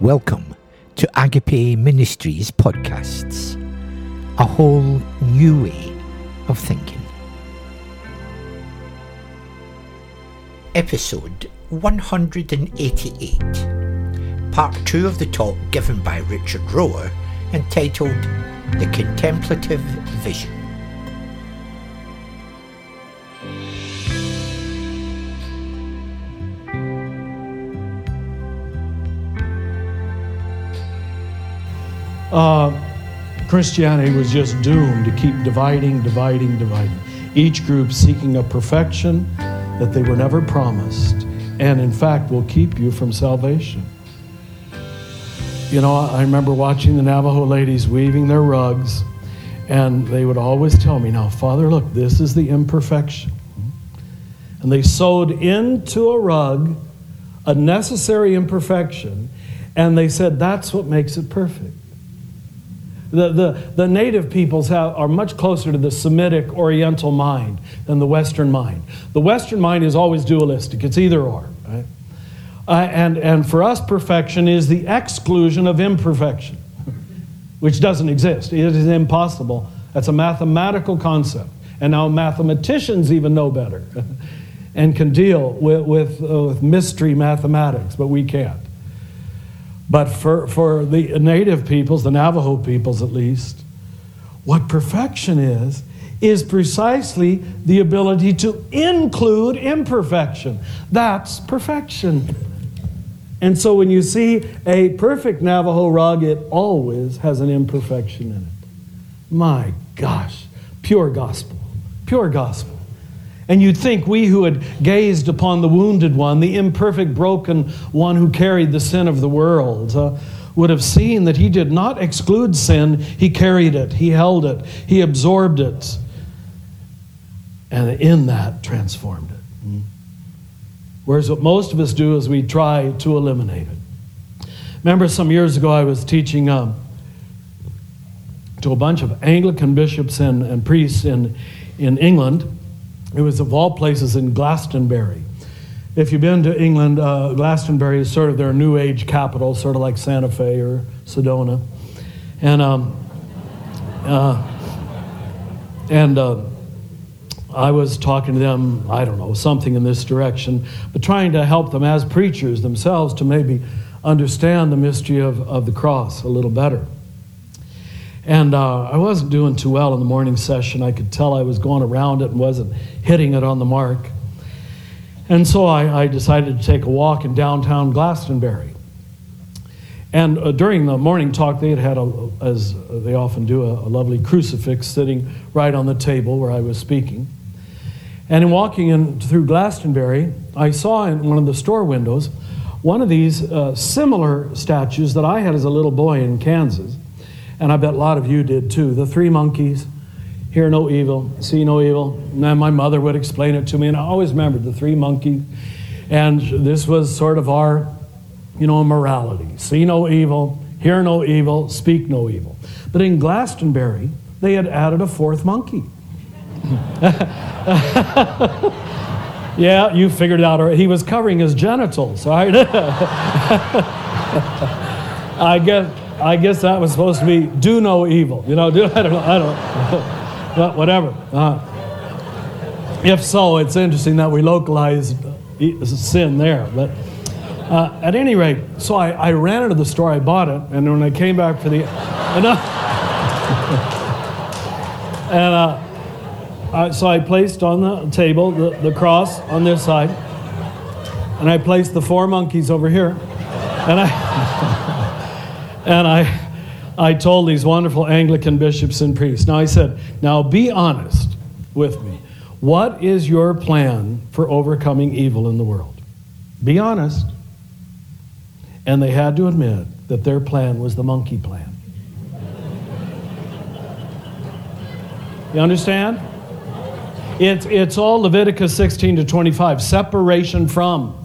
Welcome to Agape Ministries podcasts, a whole new way of thinking. Episode 188, part two of the talk given by Richard Rohr entitled The Contemplative Vision. Uh, Christianity was just doomed to keep dividing, dividing, dividing. Each group seeking a perfection that they were never promised, and in fact will keep you from salvation. You know, I remember watching the Navajo ladies weaving their rugs, and they would always tell me, Now, Father, look, this is the imperfection. And they sewed into a rug a necessary imperfection, and they said, That's what makes it perfect. The, the, the native peoples have, are much closer to the Semitic Oriental mind than the Western mind. The Western mind is always dualistic, it's either or. Right? Uh, and, and for us, perfection is the exclusion of imperfection, which doesn't exist. It is impossible. That's a mathematical concept. And now mathematicians even know better and can deal with, with, uh, with mystery mathematics, but we can't. But for, for the native peoples, the Navajo peoples at least, what perfection is, is precisely the ability to include imperfection. That's perfection. And so when you see a perfect Navajo rug, it always has an imperfection in it. My gosh, pure gospel, pure gospel. And you'd think we who had gazed upon the wounded one, the imperfect, broken one who carried the sin of the world, uh, would have seen that he did not exclude sin, he carried it, he held it, he absorbed it, and in that transformed it. Whereas what most of us do is we try to eliminate it. Remember, some years ago, I was teaching um, to a bunch of Anglican bishops and, and priests in, in England it was, of all places, in Glastonbury. If you've been to England, uh, Glastonbury is sort of their New Age capital, sort of like Santa Fe or Sedona. And, um, uh, and uh, I was talking to them, I don't know, something in this direction, but trying to help them as preachers themselves to maybe understand the mystery of, of the cross a little better. And uh, I wasn't doing too well in the morning session. I could tell I was going around it and wasn't hitting it on the mark. And so I, I decided to take a walk in downtown Glastonbury. And uh, during the morning talk, they had had, a, as they often do, a, a lovely crucifix sitting right on the table where I was speaking. And in walking in through Glastonbury, I saw in one of the store windows one of these uh, similar statues that I had as a little boy in Kansas and I bet a lot of you did too. The three monkeys, hear no evil, see no evil. And my mother would explain it to me, and I always remembered the three monkeys. And this was sort of our, you know, morality see no evil, hear no evil, speak no evil. But in Glastonbury, they had added a fourth monkey. yeah, you figured it out. He was covering his genitals, right? I guess I guess that was supposed to be do no evil. You know, do I don't know. I don't but whatever. Uh, if so, it's interesting that we localize sin there. But uh, at any rate, so I, I, ran into the store, I bought it, and when I came back for the. and uh, uh, so I placed on the table the, the cross on this side, and I placed the four monkeys over here. And I. And I, I told these wonderful Anglican bishops and priests, now I said, now be honest with me. What is your plan for overcoming evil in the world? Be honest. And they had to admit that their plan was the monkey plan. You understand? It's, it's all Leviticus 16 to 25 separation from.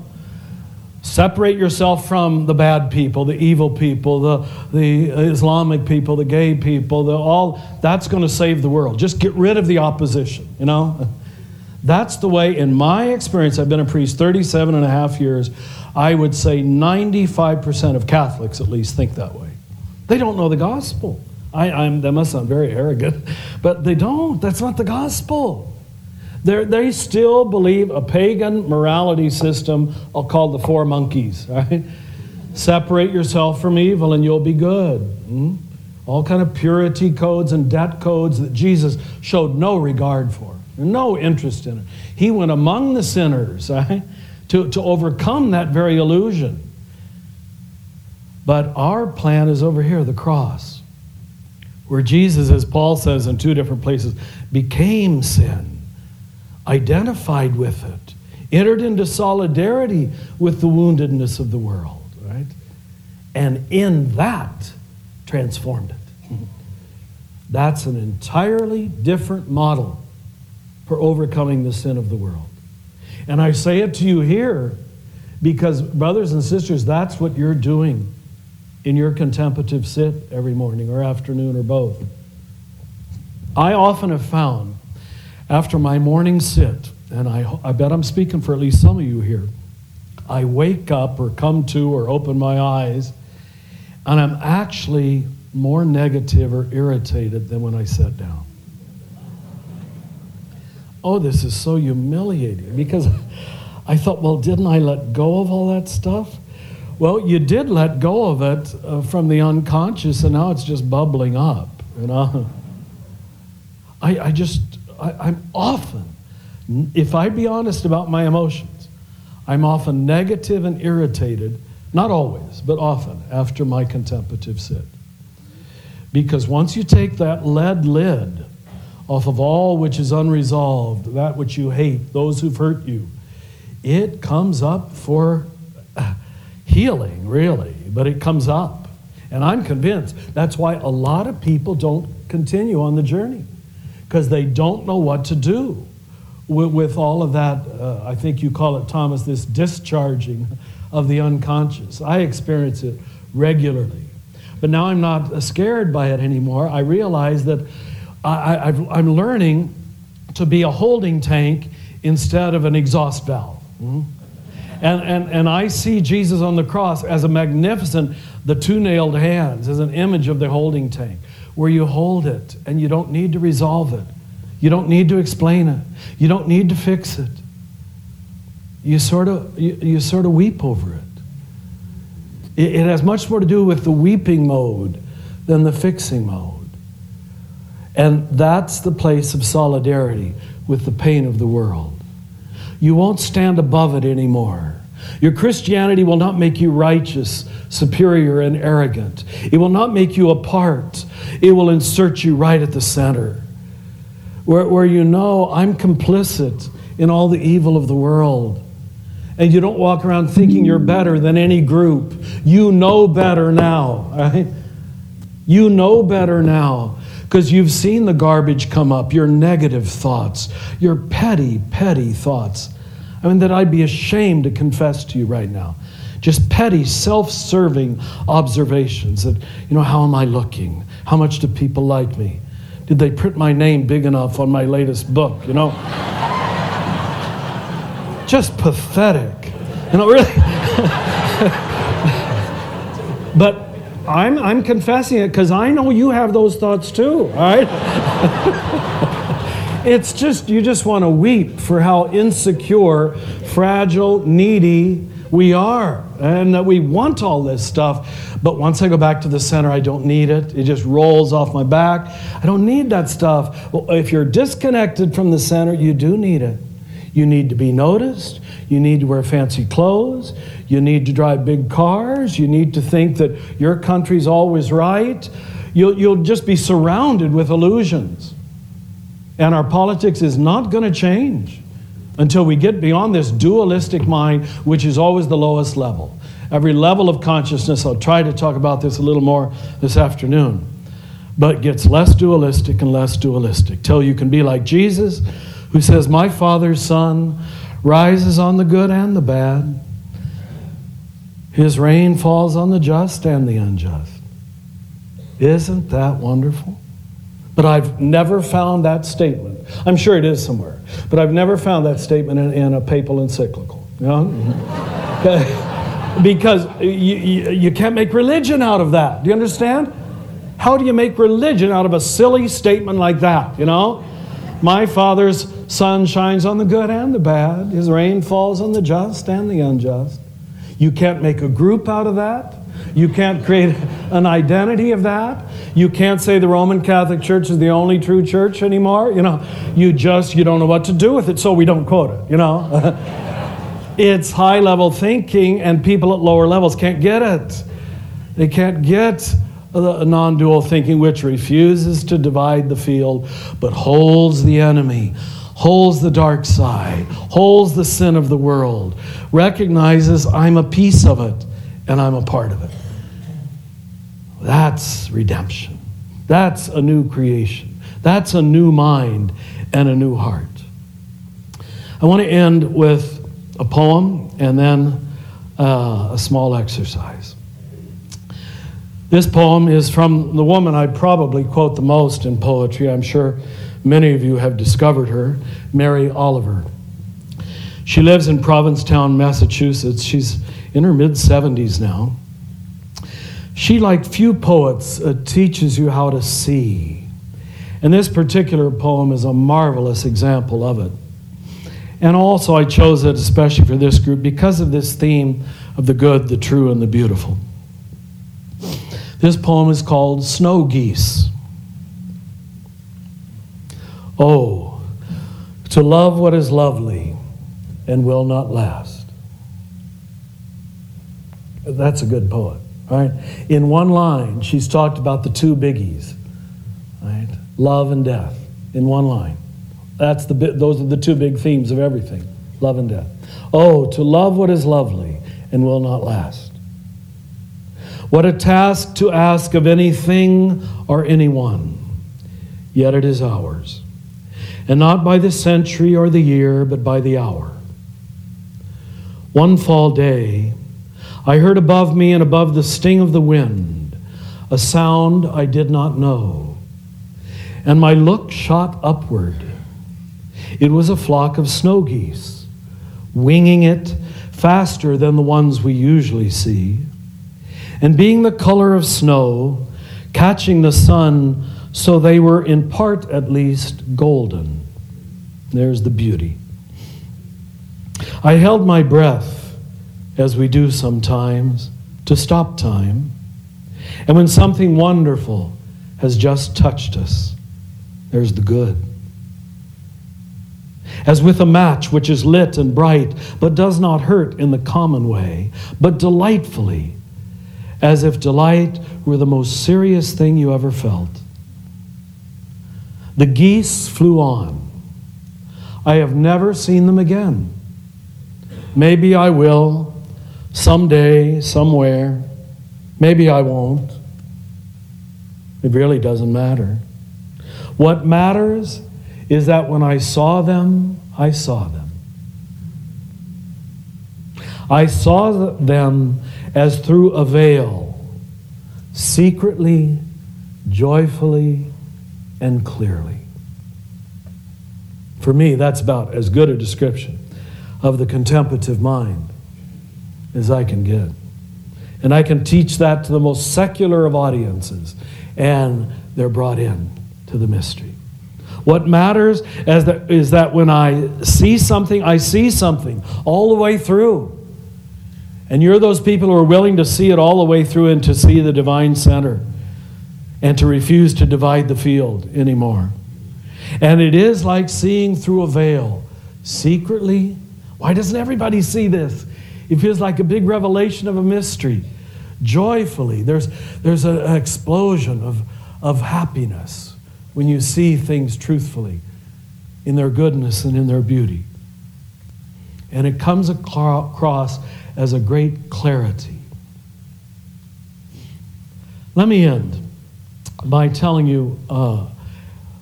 Separate yourself from the bad people, the evil people, the, the Islamic people, the gay people, the all that's going to save the world. Just get rid of the opposition, you know? That's the way, in my experience, I've been a priest 37 and a half years. I would say 95% of Catholics, at least, think that way. They don't know the gospel. I, I'm, that must sound very arrogant, but they don't. That's not the gospel. They're, they still believe a pagan morality system I'll the four monkeys, right? Separate yourself from evil and you'll be good. Hmm? All kind of purity codes and debt codes that Jesus showed no regard for, no interest in it. He went among the sinners right? to, to overcome that very illusion. But our plan is over here, the cross, where Jesus, as Paul says in two different places, became sin, identified with it, entered into solidarity with the woundedness of the world, right? And in that, transformed it. That's an entirely different model for overcoming the sin of the world. And I say it to you here because, brothers and sisters, that's what you're doing in your contemplative sit every morning or afternoon or both. I often have found after my morning sit, and I, I bet I'm speaking for at least some of you here, I wake up or come to or open my eyes, and I'm actually more negative or irritated than when I sat down. Oh, this is so humiliating because I thought, well, didn't I let go of all that stuff? Well, you did let go of it uh, from the unconscious, and now it's just bubbling up. You know, I, I just, I, I'm often, if I be honest about my emotions, I'm often negative and irritated, not always, but often after my contemplative sit. Because once you take that lead lid off of all which is unresolved, that which you hate, those who've hurt you, it comes up for healing, really, but it comes up. And I'm convinced that's why a lot of people don't continue on the journey because they don't know what to do with, with all of that. Uh, I think you call it, Thomas, this discharging of the unconscious. I experience it regularly. But now I'm not scared by it anymore. I realize that I, am learning to be a holding tank instead of an exhaust valve. Mm-hmm. And, and, and I see Jesus on the cross as a magnificent, the two nailed hands, as an image of the holding tank, where you hold it and you don't need to resolve it. You don't need to explain it. You don't need to fix it. You sort of, you, you sort of weep over it. it. It has much more to do with the weeping mode than the fixing mode. And that's the place of solidarity with the pain of the world. You won't stand above it anymore. Your Christianity will not make you righteous, superior, and arrogant. It will not make you apart. It will insert you right at the center, where, where you know I'm complicit in all the evil of the world. And you don't walk around thinking you're better than any group. You know better now, right? You know better now because you've seen the garbage come up, your negative thoughts, your petty, petty thoughts. I mean, that I'd be ashamed to confess to you right now. Just petty, self serving observations that, you know, how am I looking? How much do people like me? Did they print my name big enough on my latest book? You know? Just pathetic. You know, really. but I'm, I'm confessing it because I know you have those thoughts too, all right? it's just, you just want to weep for how insecure, fragile, needy we are, and that we want all this stuff. But once I go back to the center, I don't need it. It just rolls off my back. I don't need that stuff. Well, if you're disconnected from the center, you do need it. You need to be noticed. You need to wear fancy clothes. You need to drive big cars. You need to think that your country's always right. You'll, you'll just be surrounded with illusions. And our politics is not going to change until we get beyond this dualistic mind, which is always the lowest level. Every level of consciousness, I'll try to talk about this a little more this afternoon, but gets less dualistic and less dualistic till you can be like Jesus, who says, My Father's Sun rises on the good and the bad. His rain falls on the just and the unjust. Isn't that wonderful? But I've never found that statement. I'm sure it is somewhere, but I've never found that statement in, in a papal encyclical. You know? because you, you, you can't make religion out of that. Do you understand? How do you make religion out of a silly statement like that? You know? My Father's sun shines on the good and the bad, His rain falls on the just and the unjust. You can't make a group out of that. You can't create an identity of that. You can't say the Roman Catholic Church is the only true church anymore. You know, you just you don't know what to do with it, so we don't quote it, you know. it's high level thinking and people at lower levels can't get it. They can't get the non dual thinking, which refuses to divide the field, but holds the enemy, holds the dark side, holds the sin of the world, recognizes I'm a piece of it and I'm a part of it. That's redemption. That's a new creation. That's a new mind and a new heart. I want to end with a poem and then uh, a small exercise. This poem is from the woman I probably quote the most in poetry. I'm sure many of you have discovered her, Mary Oliver. She lives in Provincetown, Massachusetts. She's in her mid 70s now. She, like few poets, uh, teaches you how to see. And this particular poem is a marvelous example of it. And also, I chose it especially for this group because of this theme of the good, the true, and the beautiful. This poem is called Snow Geese. Oh, to love what is lovely and will not last. That's a good poet, right? In one line, she's talked about the two biggies, right? Love and death, in one line. That's the, those are the two big themes of everything love and death. Oh, to love what is lovely and will not last. What a task to ask of anything or anyone, yet it is ours. And not by the century or the year, but by the hour. One fall day, I heard above me and above the sting of the wind a sound I did not know. And my look shot upward. It was a flock of snow geese, winging it faster than the ones we usually see and being the color of snow, catching the sun so they were in part at least golden. There's the beauty. I held my breath, as we do sometimes, to stop time. And when something wonderful has just touched us, there's the good. As with a match which is lit and bright, but does not hurt in the common way, but delightfully as if delight were the most serious thing you ever felt. The geese flew on. I have never seen them again. Maybe I will, someday, somewhere. Maybe I won't. It really doesn't matter. What matters is that when I saw them, I saw them. I saw them as through a veil, secretly, joyfully, and clearly. For me, that's about as good a description of the contemplative mind as I can get. And I can teach that to the most secular of audiences, and they're brought in to the mystery. What matters is that when I see something, I see something all the way through. And you're those people who are willing to see it all the way through and to see the divine center and to refuse to divide the field anymore. And it is like seeing through a veil secretly. Why doesn't everybody see this? It feels like a big revelation of a mystery. Joyfully, there's, there's a, an explosion of, of happiness when you see things truthfully in their goodness and in their beauty. And it comes across as a great clarity. Let me end by telling you uh,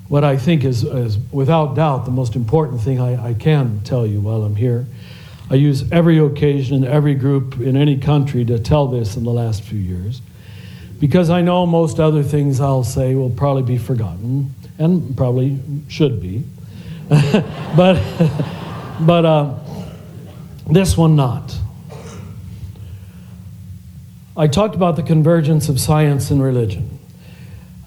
what I think is, is, without doubt, the most important thing I, I can tell you while I'm here. I use every occasion, every group in any country to tell this in the last few years because I know most other things I'll say will probably be forgotten and probably should be. but but uh, this one not. I talked about the convergence of science and religion.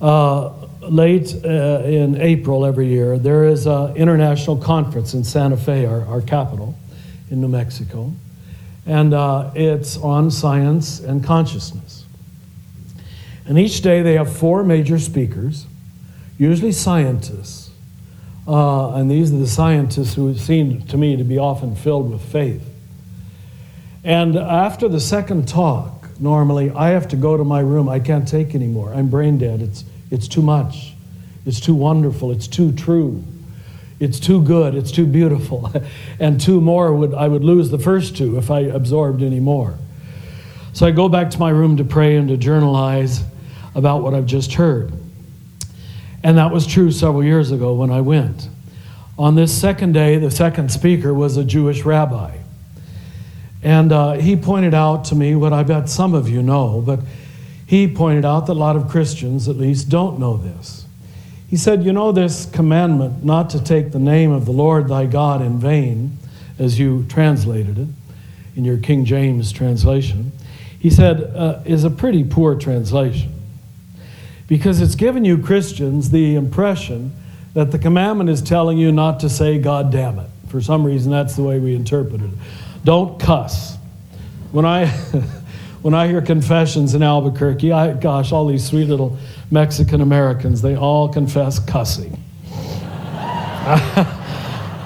Uh, late uh, in April every year, there is an international conference in Santa Fe, our, our capital in New Mexico, and uh, it's on science and consciousness. And each day they have four major speakers, usually scientists. Uh, and these are the scientists who seem to me to be often filled with faith. And after the second talk, normally I have to go to my room. I can't take anymore. I'm brain dead. It's, it's too much. It's too wonderful. It's too true. It's too good. It's too beautiful. and two more would I would lose the first two if I absorbed any more. So I go back to my room to pray and to journalize about what I've just heard. And that was true several years ago when I went. On this second day, the second speaker was a Jewish rabbi. And uh, he pointed out to me what I bet some of you know, but he pointed out that a lot of Christians, at least, don't know this. He said, You know, this commandment not to take the name of the Lord thy God in vain, as you translated it in your King James translation, he said, uh, is a pretty poor translation because it's given you Christians the impression that the commandment is telling you not to say, God damn it. For some reason, that's the way we interpret it. Don't cuss. When I, when I hear confessions in Albuquerque, I, gosh, all these sweet little Mexican Americans, they all confess cussing.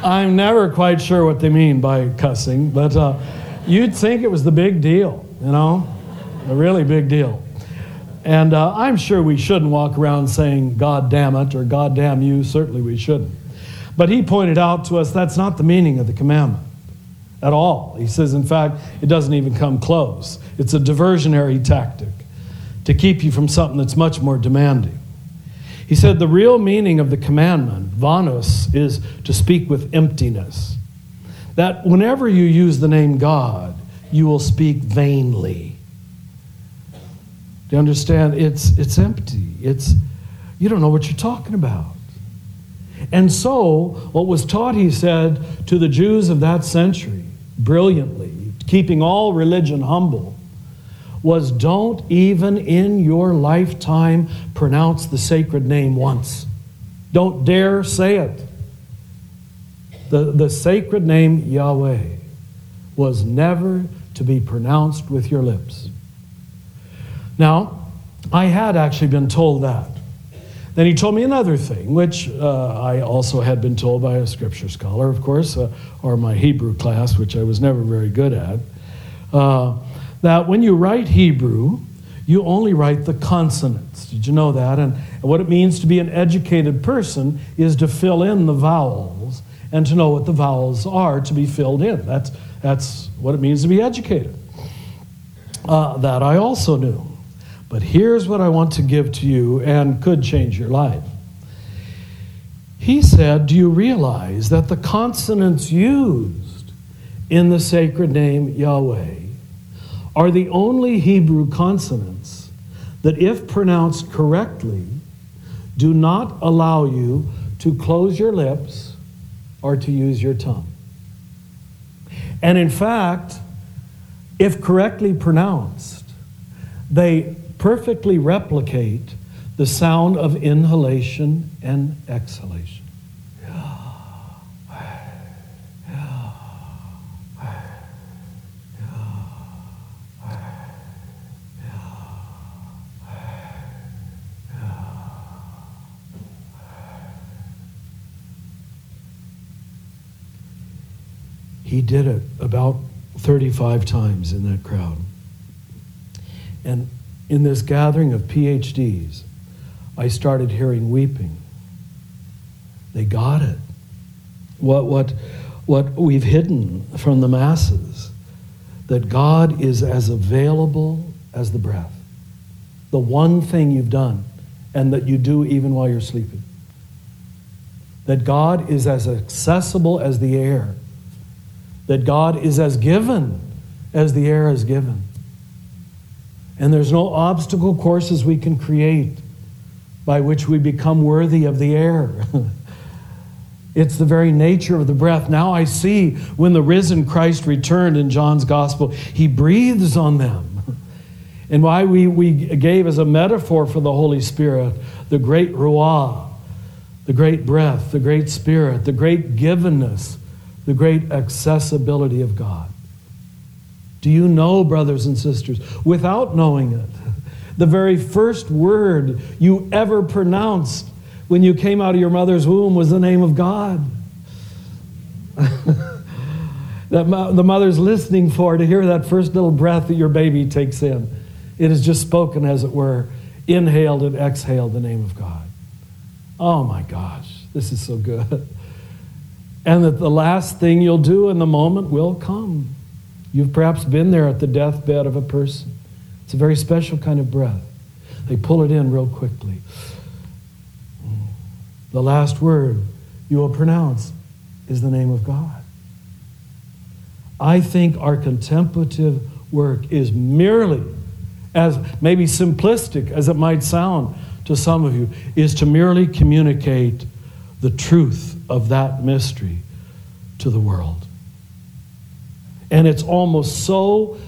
I'm never quite sure what they mean by cussing, but uh, you'd think it was the big deal, you know? A really big deal. And uh, I'm sure we shouldn't walk around saying, God damn it, or God damn you. Certainly we shouldn't. But he pointed out to us that's not the meaning of the commandment at all. He says, in fact, it doesn't even come close. It's a diversionary tactic to keep you from something that's much more demanding. He said, the real meaning of the commandment, vanos, is to speak with emptiness. That whenever you use the name God, you will speak vainly. Do you understand? It's, it's empty. It's, you don't know what you're talking about. And so, what was taught, he said, to the Jews of that century, brilliantly, keeping all religion humble, was don't even in your lifetime pronounce the sacred name once. Don't dare say it. The, the sacred name Yahweh was never to be pronounced with your lips. Now, I had actually been told that. Then he told me another thing, which uh, I also had been told by a scripture scholar, of course, uh, or my Hebrew class, which I was never very good at, uh, that when you write Hebrew, you only write the consonants. Did you know that? And, and what it means to be an educated person is to fill in the vowels and to know what the vowels are to be filled in. That's, that's what it means to be educated. Uh, that I also knew. But here's what I want to give to you and could change your life. He said, Do you realize that the consonants used in the sacred name Yahweh are the only Hebrew consonants that, if pronounced correctly, do not allow you to close your lips or to use your tongue? And in fact, if correctly pronounced, they perfectly replicate the sound of inhalation and exhalation. He did it about 35 times in that crowd. And in this gathering of PhDs, I started hearing weeping. They got it. What, what, what we've hidden from the masses, that God is as available as the breath. The one thing you've done, and that you do even while you're sleeping. That God is as accessible as the air. That God is as given as the air is given. And there's no obstacle courses we can create by which we become worthy of the air. it's the very nature of the breath. Now I see when the risen Christ returned in John's gospel, he breathes on them. And why we, we gave as a metaphor for the Holy Spirit the great Ruah, the great breath, the great spirit, the great givenness, the great accessibility of God. Do you know, brothers and sisters, without knowing it, the very first word you ever pronounced when you came out of your mother's womb was the name of God? that the mother's listening for to hear that first little breath that your baby takes in. It is just spoken, as it were, inhaled and exhaled the name of God. Oh my gosh, this is so good. And that the last thing you'll do in the moment will come. You've perhaps been there at the deathbed of a person. It's a very special kind of breath. They pull it in real quickly. The last word you will pronounce is the name of God. I think our contemplative work is merely, as maybe simplistic as it might sound to some of you, is to merely communicate the truth of that mystery to the world. And it's almost so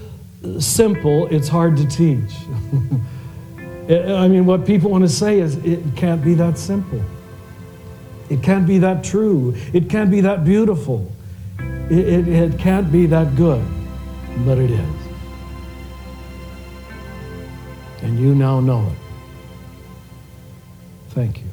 simple, it's hard to teach. I mean, what people want to say is it can't be that simple. It can't be that true. It can't be that beautiful. It, it, it can't be that good. But it is. And you now know it. Thank you.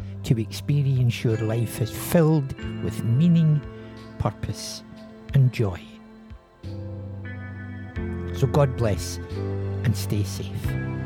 to experience your life as filled with meaning, purpose, and joy. So God bless and stay safe.